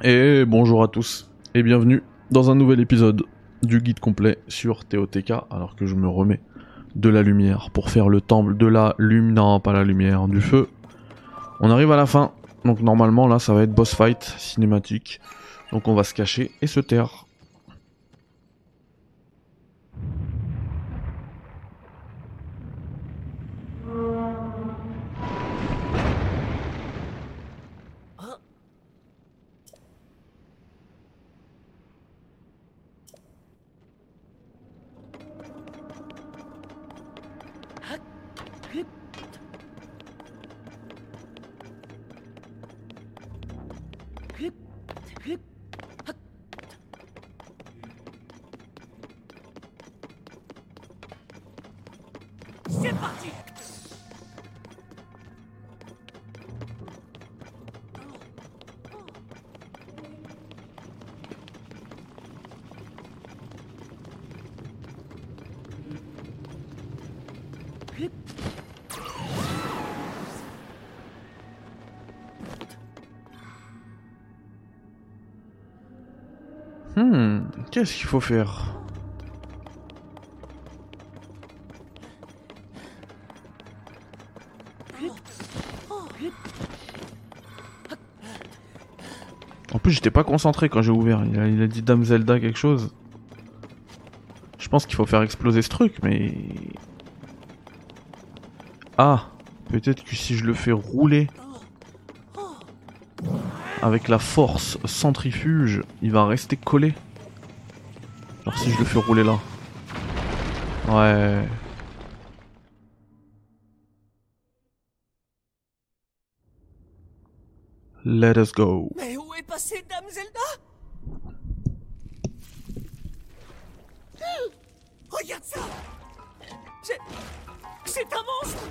Et bonjour à tous et bienvenue dans un nouvel épisode du guide complet sur TOTK alors que je me remets de la lumière pour faire le temple de la lumière, non pas la lumière, du feu. On arrive à la fin, donc normalement là ça va être boss fight cinématique. Donc on va se cacher et se taire. Hmm, qu'est-ce qu'il faut faire? J'étais pas concentré quand j'ai ouvert. Il a dit Dame Zelda quelque chose. Je pense qu'il faut faire exploser ce truc, mais. Ah Peut-être que si je le fais rouler avec la force centrifuge, il va rester collé. Alors si je le fais rouler là. Ouais. Let us go. Mais où est passée Dame Zelda C'est... C'est un monstre.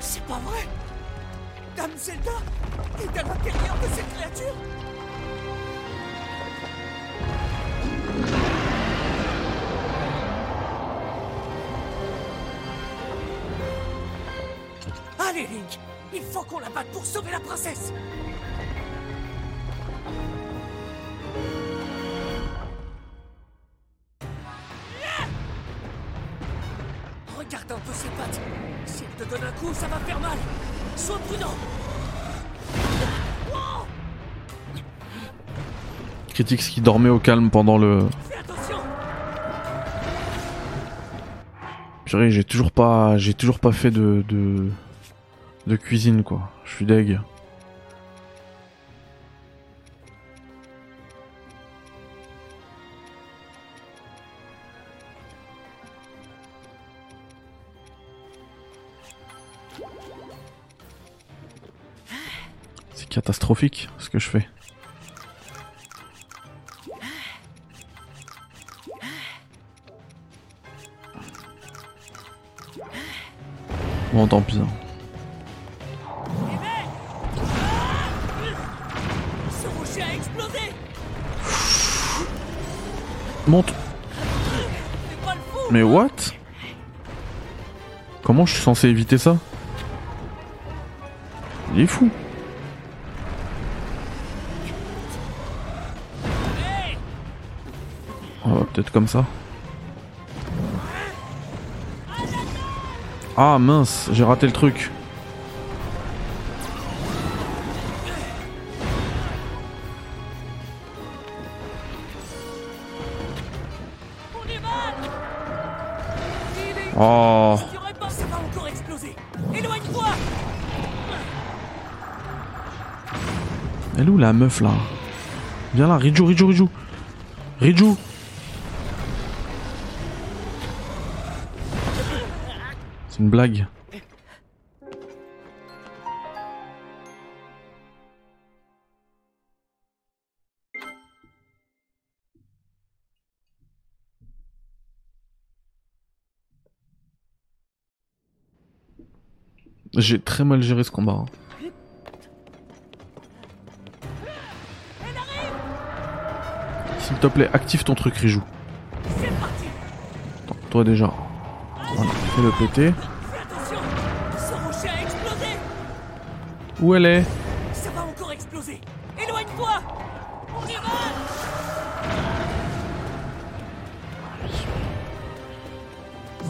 C'est pas vrai Dame Zelda est à l'intérieur de cette créature. Allez Link Il faut qu'on la batte pour sauver la princesse Critique qui dormait au calme pendant le. J'ai toujours pas, j'ai toujours pas fait de, de, de cuisine quoi. Je suis deg. C'est catastrophique ce que je fais. Bon, tant pis. hein. Monte. Mais what? Comment je suis censé éviter ça? Il est fou. On va peut-être comme ça. Ah mince, j'ai raté le truc. Oh, Éloigne-toi elle est où la meuf là? Viens là, Riju, Riju, Riju. Riju. Blague. J'ai très mal géré ce combat. hein. S'il te plaît, active ton truc, Rijou. Toi déjà. Le. Où elle est Ça va encore exploser Éloigne-toi On y va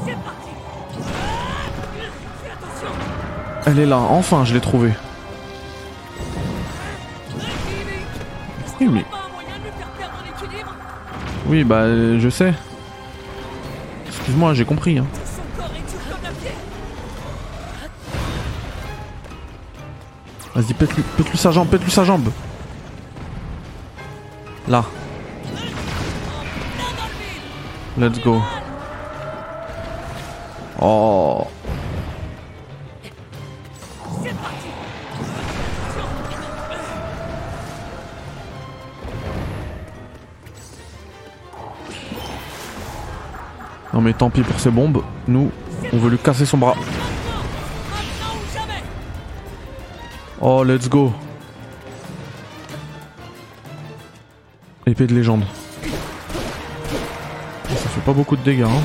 C'est parti Fais attention Elle est là, enfin, je l'ai trouvée. Oui, mais. Oui, bah, euh, je sais. Excuse-moi, j'ai compris. Hein. Vas-y, pète-lui pète sa jambe, pète-lui sa jambe. Là. Let's go. Oh. Non mais tant pis pour ces bombes. Nous, on veut lui casser son bras. Oh, let's go. Épée de légende. Ça fait pas beaucoup de dégâts. Hein.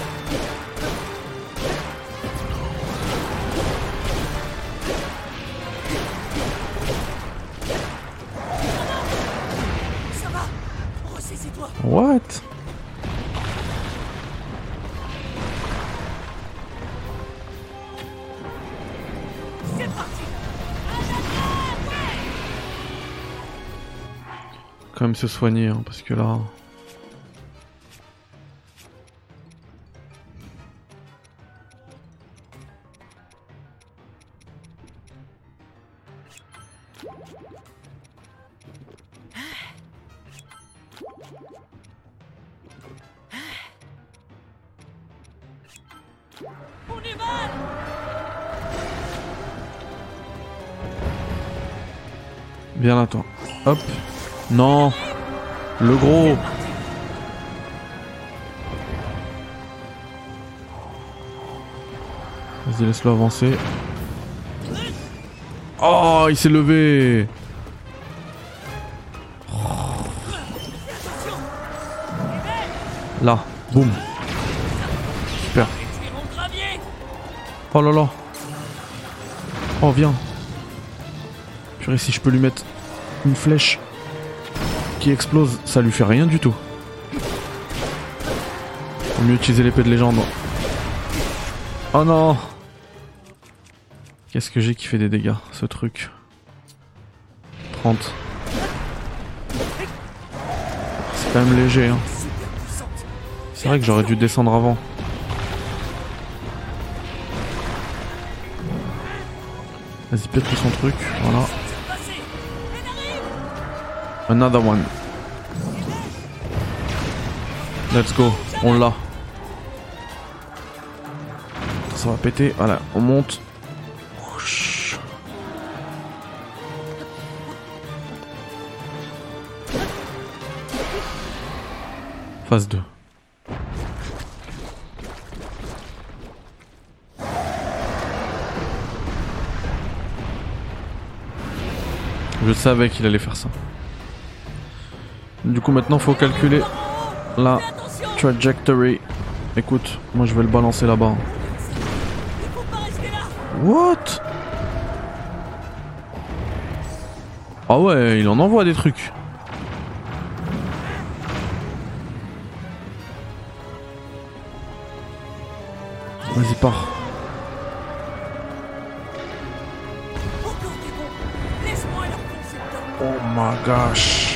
Ça va Ressaisis-toi What? Quand même se soigner, hein, parce que là... Viens là, toi. Hop. Non. Le gros. Vas-y, laisse-le avancer. Oh, il s'est levé. Là, boum. Super. Oh là là. Oh, viens. Purée, si je peux lui mettre une flèche qui explose, ça lui fait rien du tout. Faut mieux utiliser l'épée de légende. Oh non Qu'est-ce que j'ai qui fait des dégâts, ce truc 30. C'est quand même léger, hein. C'est vrai que j'aurais dû descendre avant. Vas-y, pète son truc, voilà. Another one. Let's go, on l'a. Ça va péter, voilà, on monte. Phase 2. Je savais qu'il allait faire ça. Du coup maintenant faut calculer la trajectory. Écoute, moi je vais le balancer là-bas. What? Ah ouais, il en envoie des trucs. Vas-y, pars. Oh my gosh.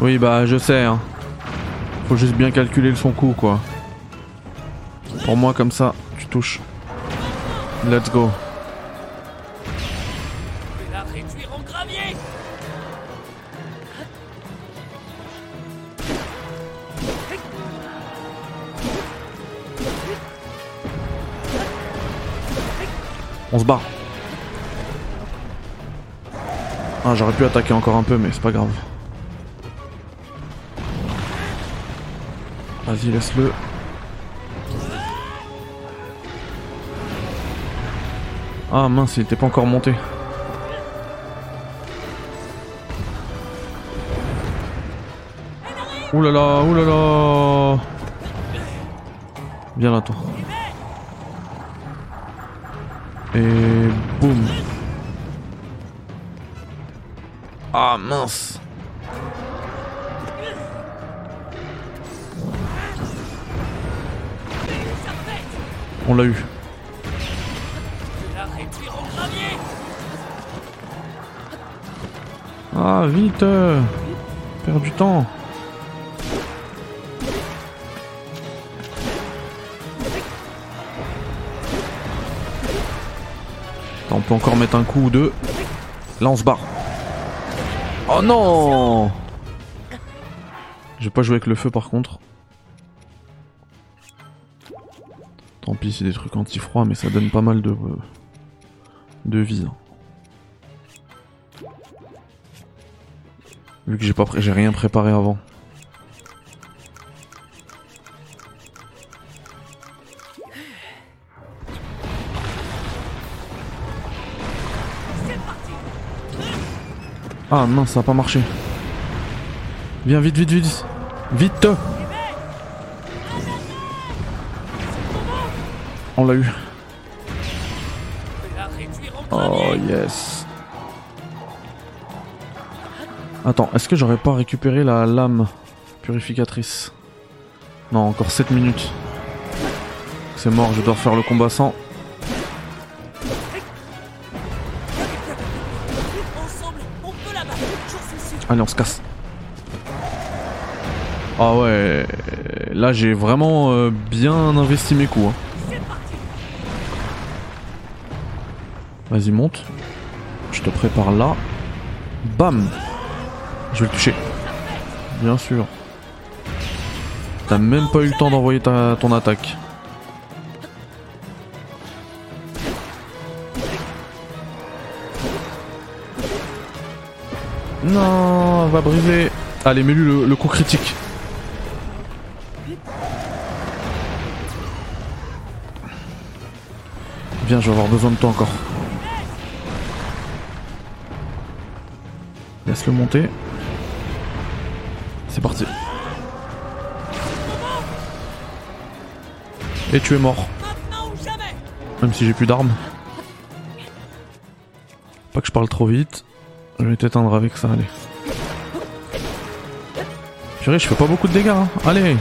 Oui, bah je sais. Hein. Faut juste bien calculer son coup, quoi. Pour moi, comme ça, tu touches. Let's go. On se bat. Ah, j'aurais pu attaquer encore un peu, mais c'est pas grave. Vas-y, laisse-le. Ah mince, il était pas encore monté. Oulala, là oulala. Là là. Viens là toi. Et boum. Ah mince. On l'a eu. Ah vite euh, Perds du temps. On peut encore mettre un coup ou deux. Là on se barre. Oh non Je vais pas jouer avec le feu par contre. Tant pis, c'est des trucs anti-froid, mais ça donne pas mal de, de vie. hein. Vu que j'ai pas j'ai rien préparé avant. Ah mince, ça a pas marché. Viens vite, vite, vite. Vite On l'a eu. Oh yes. Attends, est-ce que j'aurais pas récupéré la lame purificatrice? Non, encore 7 minutes. C'est mort, je dois refaire le combat sans. Allez, on se casse. Ah ouais, là j'ai vraiment euh, bien investi mes coups. hein. Vas-y, monte. Je te prépare là. Bam Je vais le toucher. Bien sûr. T'as même pas eu le temps d'envoyer ton attaque. Non, va briser. Allez, mets-lui le, le coup critique. Viens, je vais avoir besoin de toi encore. Laisse-le monter. C'est parti. Et tu es mort. Même si j'ai plus d'armes. Pas que je parle trop vite. Je vais t'éteindre avec ça, allez. Purée, je fais pas beaucoup de dégâts. hein. Allez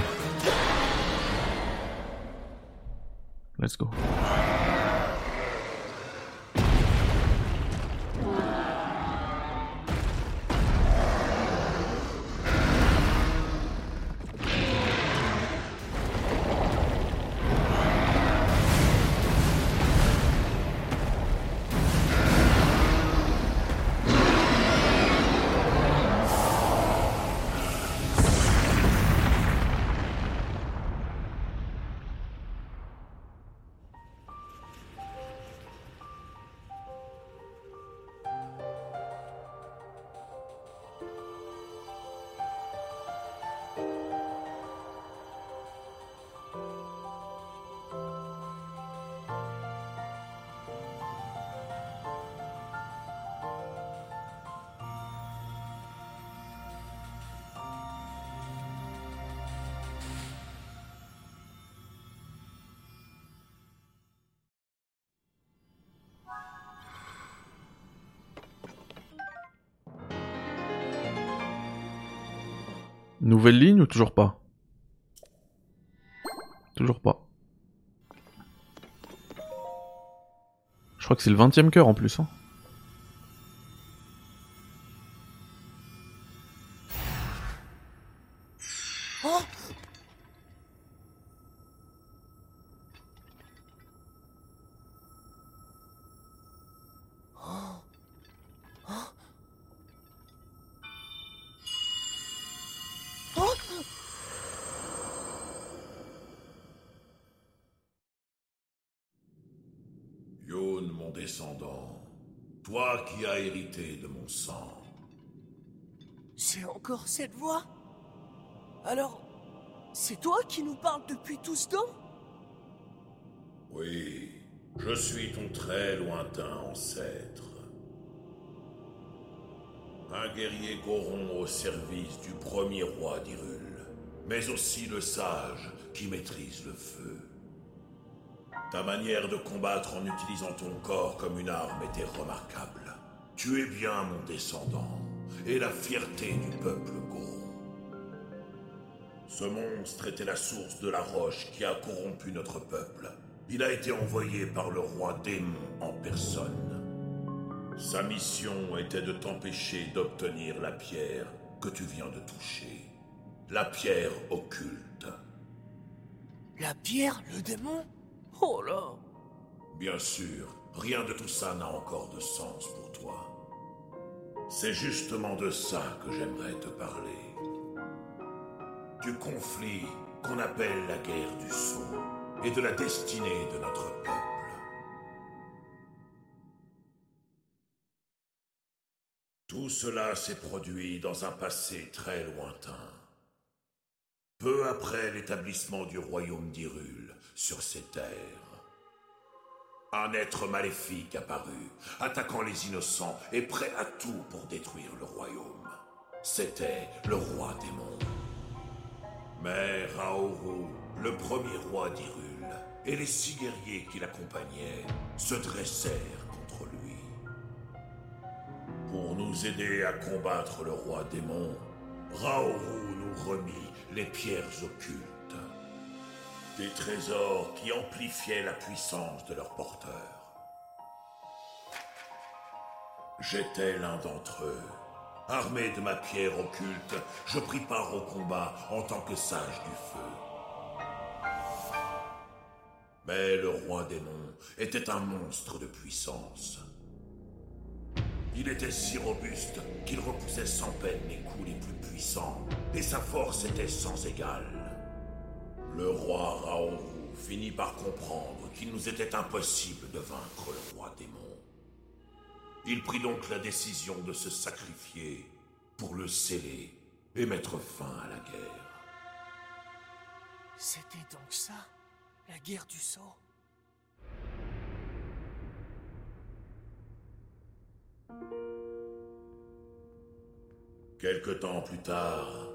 Let's go. Nouvelle ligne ou toujours pas? Toujours pas. Je crois que c'est le 20 e cœur en plus. Hein. C'est encore cette voix Alors, c'est toi qui nous parles depuis tout ce temps? Oui, Je suis ton très lointain ancêtre. Un guerrier Goron au service du premier roi d'Irul, mais aussi le sage qui maîtrise le feu. Ta manière de combattre en utilisant ton corps comme une arme était remarquable. Tu es bien mon descendant, et la fierté du peuple Goron. Ce monstre était la source de la roche qui a corrompu notre peuple. Il a été envoyé par le roi démon en personne. Sa mission était de t'empêcher d'obtenir la pierre que tu viens de toucher. La pierre occulte. La pierre, le démon? Oh là Bien sûr, rien de tout ça n'a encore de sens pour toi. C'est justement de ça que j'aimerais te parler. Du conflit qu'on appelle la guerre du sceau et de la destinée de notre peuple. Tout cela s'est produit dans un passé très lointain. Peu après l'établissement du royaume d'Irul sur ces terres, un être maléfique apparut, attaquant les innocents et prêt à tout pour détruire le royaume. C'était le roi démon. Mais Raoru, le premier roi d'Irul, et les six guerriers qui l'accompagnaient se dressèrent contre lui. Pour nous aider à combattre le roi démon, Raoru nous remit les pierres occultes. Des trésors qui amplifiaient la puissance de leur porteur. J'étais l'un d'entre eux. Armé de ma pierre occulte, je pris part au combat en tant que sage du feu. Mais le roi démon était un monstre de puissance. Il était si robuste qu'il repoussait sans peine les coups les plus puissants, et sa force était sans égale. Le roi Raoru finit par comprendre qu'il nous était impossible de vaincre le roi démon. Il prit donc la décision de se sacrifier pour le sceller et mettre fin à la guerre. C'était donc ça La guerre du sceau? Quelque temps plus tard,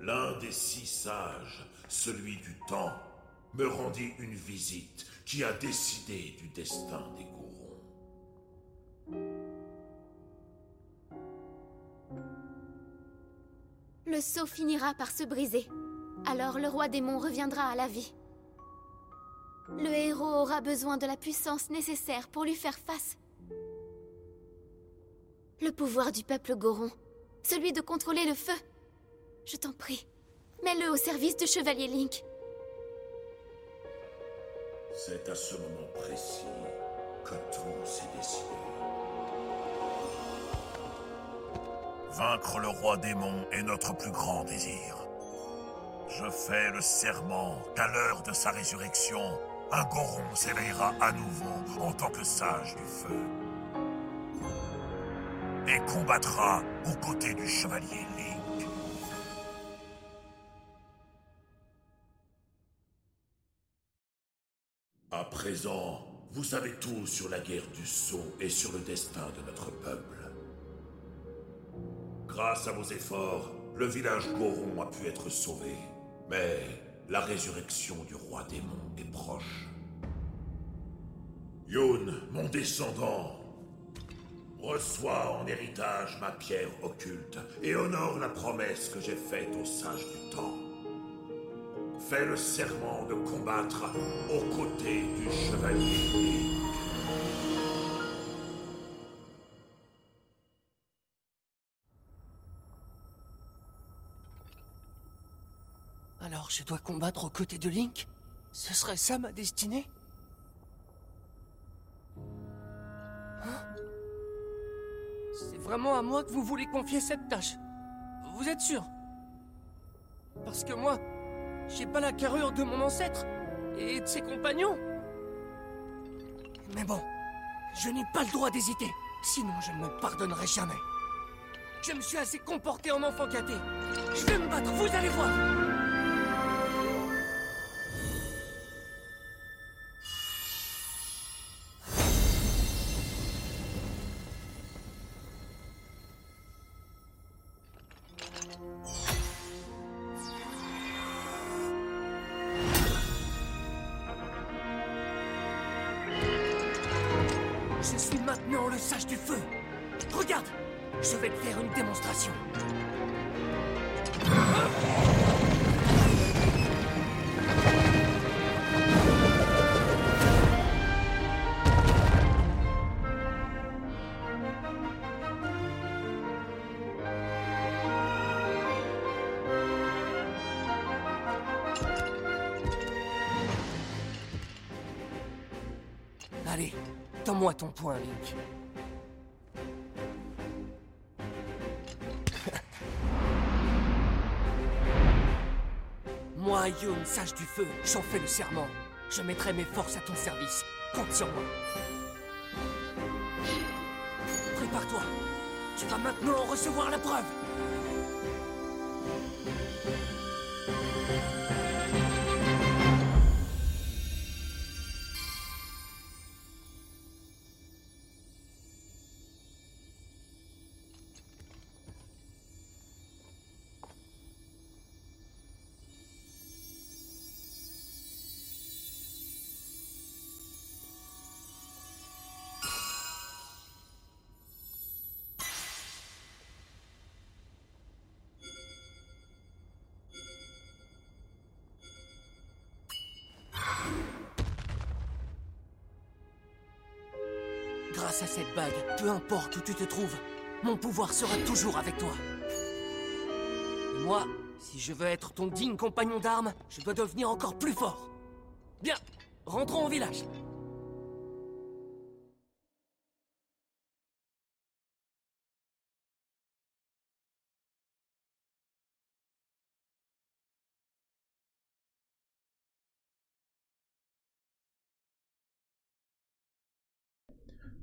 l'un des six sages, celui du temps, me rendit une visite qui a décidé du destin des Gourons. Le sceau finira par se briser. Alors le roi démon reviendra à la vie. Le héros aura besoin de la puissance nécessaire pour lui faire face. Le pouvoir du peuple Goron. Celui de contrôler le feu. Je t'en prie, mets-le au service du chevalier Link. C'est à ce moment précis que tout s'est décidé. Vaincre le roi démon est notre plus grand désir. Je fais le serment qu'à l'heure de sa résurrection, un Goron s'éveillera à nouveau en tant que sage du feu. Et combattra aux côtés du chevalier Link. À présent, vous savez tout sur la guerre du sceau et sur le destin de notre peuple. Grâce à vos efforts, le village Goron a pu être sauvé. Mais la résurrection du roi démon est proche. Youn, mon descendant, reçois en héritage ma pierre occulte et honore la promesse que j'ai faite aux sages du temps. Fais le serment de combattre aux côtés du chevalier. Alors je dois combattre aux côtés de Link? Ce serait ça ma destinée? Hein? C'est vraiment à moi que vous voulez confier cette tâche. Vous êtes sûr? Parce que moi, j'ai pas la carrure de mon ancêtre et de ses compagnons. Mais bon, je n'ai pas le droit d'hésiter, sinon je ne me pardonnerai jamais. Je me suis assez comporté en enfant gâté. Je vais me battre, vous allez voir donne-moi ton poing, Link. Moi, sage du feu, j'en fais le serment. Je mettrai mes forces à ton service. Compte sur moi. Prépare-toi. Tu vas maintenant recevoir la preuve. Grâce à cette bague, peu importe où tu te trouves, mon pouvoir sera toujours avec toi. Moi, si je veux être ton digne compagnon d'armes, je dois devenir encore plus fort. Bien, rentrons au village.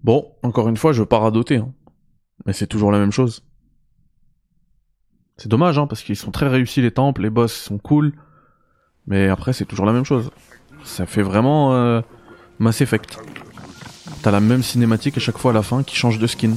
Bon, encore une fois, je veux pas radoter, hein. mais c'est toujours la même chose. C'est dommage, hein, parce qu'ils sont très réussis les temples, les boss sont cool, mais après c'est toujours la même chose. Ça fait vraiment euh, Mass Effect. T'as la même cinématique à chaque fois à la fin qui change de skin.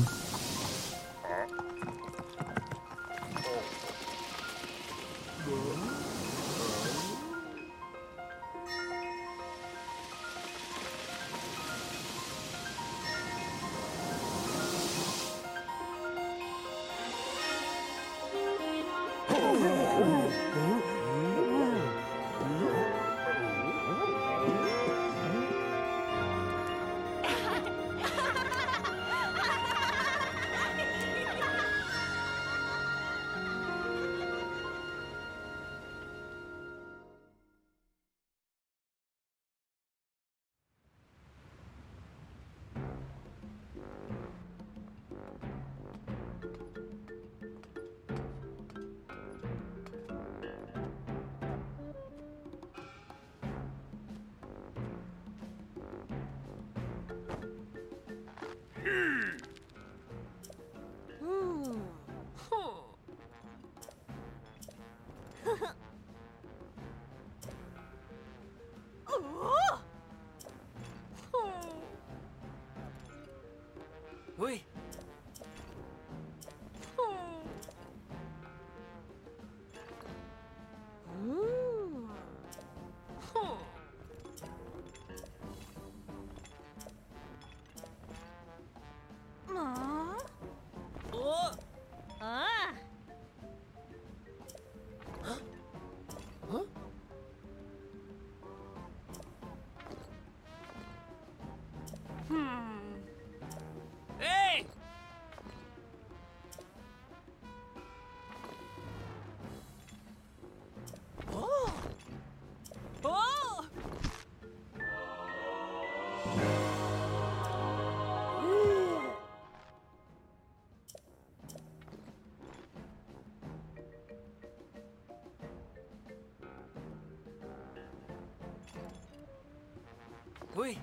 Oui.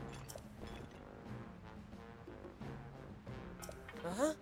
Hein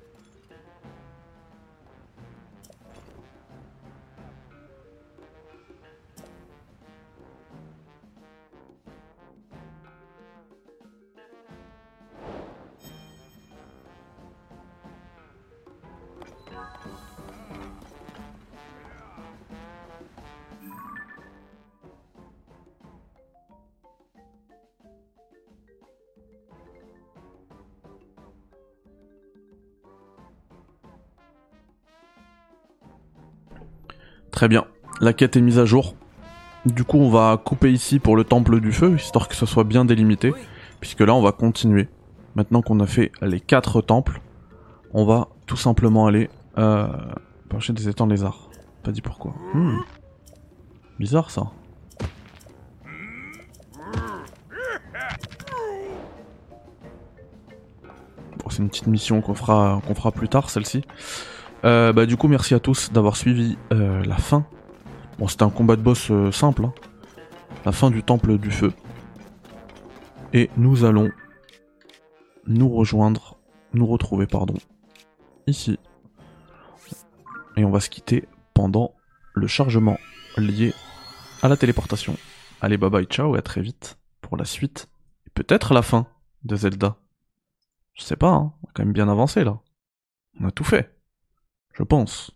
Très bien. La quête est mise à jour. Du coup, on va couper ici pour le temple du feu, histoire que ce soit bien délimité. Puisque là, on va continuer. Maintenant qu'on a fait les quatre temples, on va tout simplement aller euh, pencher des étangs lézards. Pas dit pourquoi. Hmm. Bizarre ça. Bon, c'est une petite mission qu'on fera, qu'on fera plus tard, celle-ci. Euh, bah, du coup, merci à tous d'avoir suivi euh, la fin. Bon, c'était un combat de boss euh, simple. hein. La fin du temple du feu. Et nous allons nous rejoindre, nous retrouver, pardon, ici. Et on va se quitter pendant le chargement lié à la téléportation. Allez, bye bye, ciao et à très vite pour la suite. Et peut-être la fin de Zelda. Je sais pas, hein, on a quand même bien avancé là. On a tout fait. Je pense.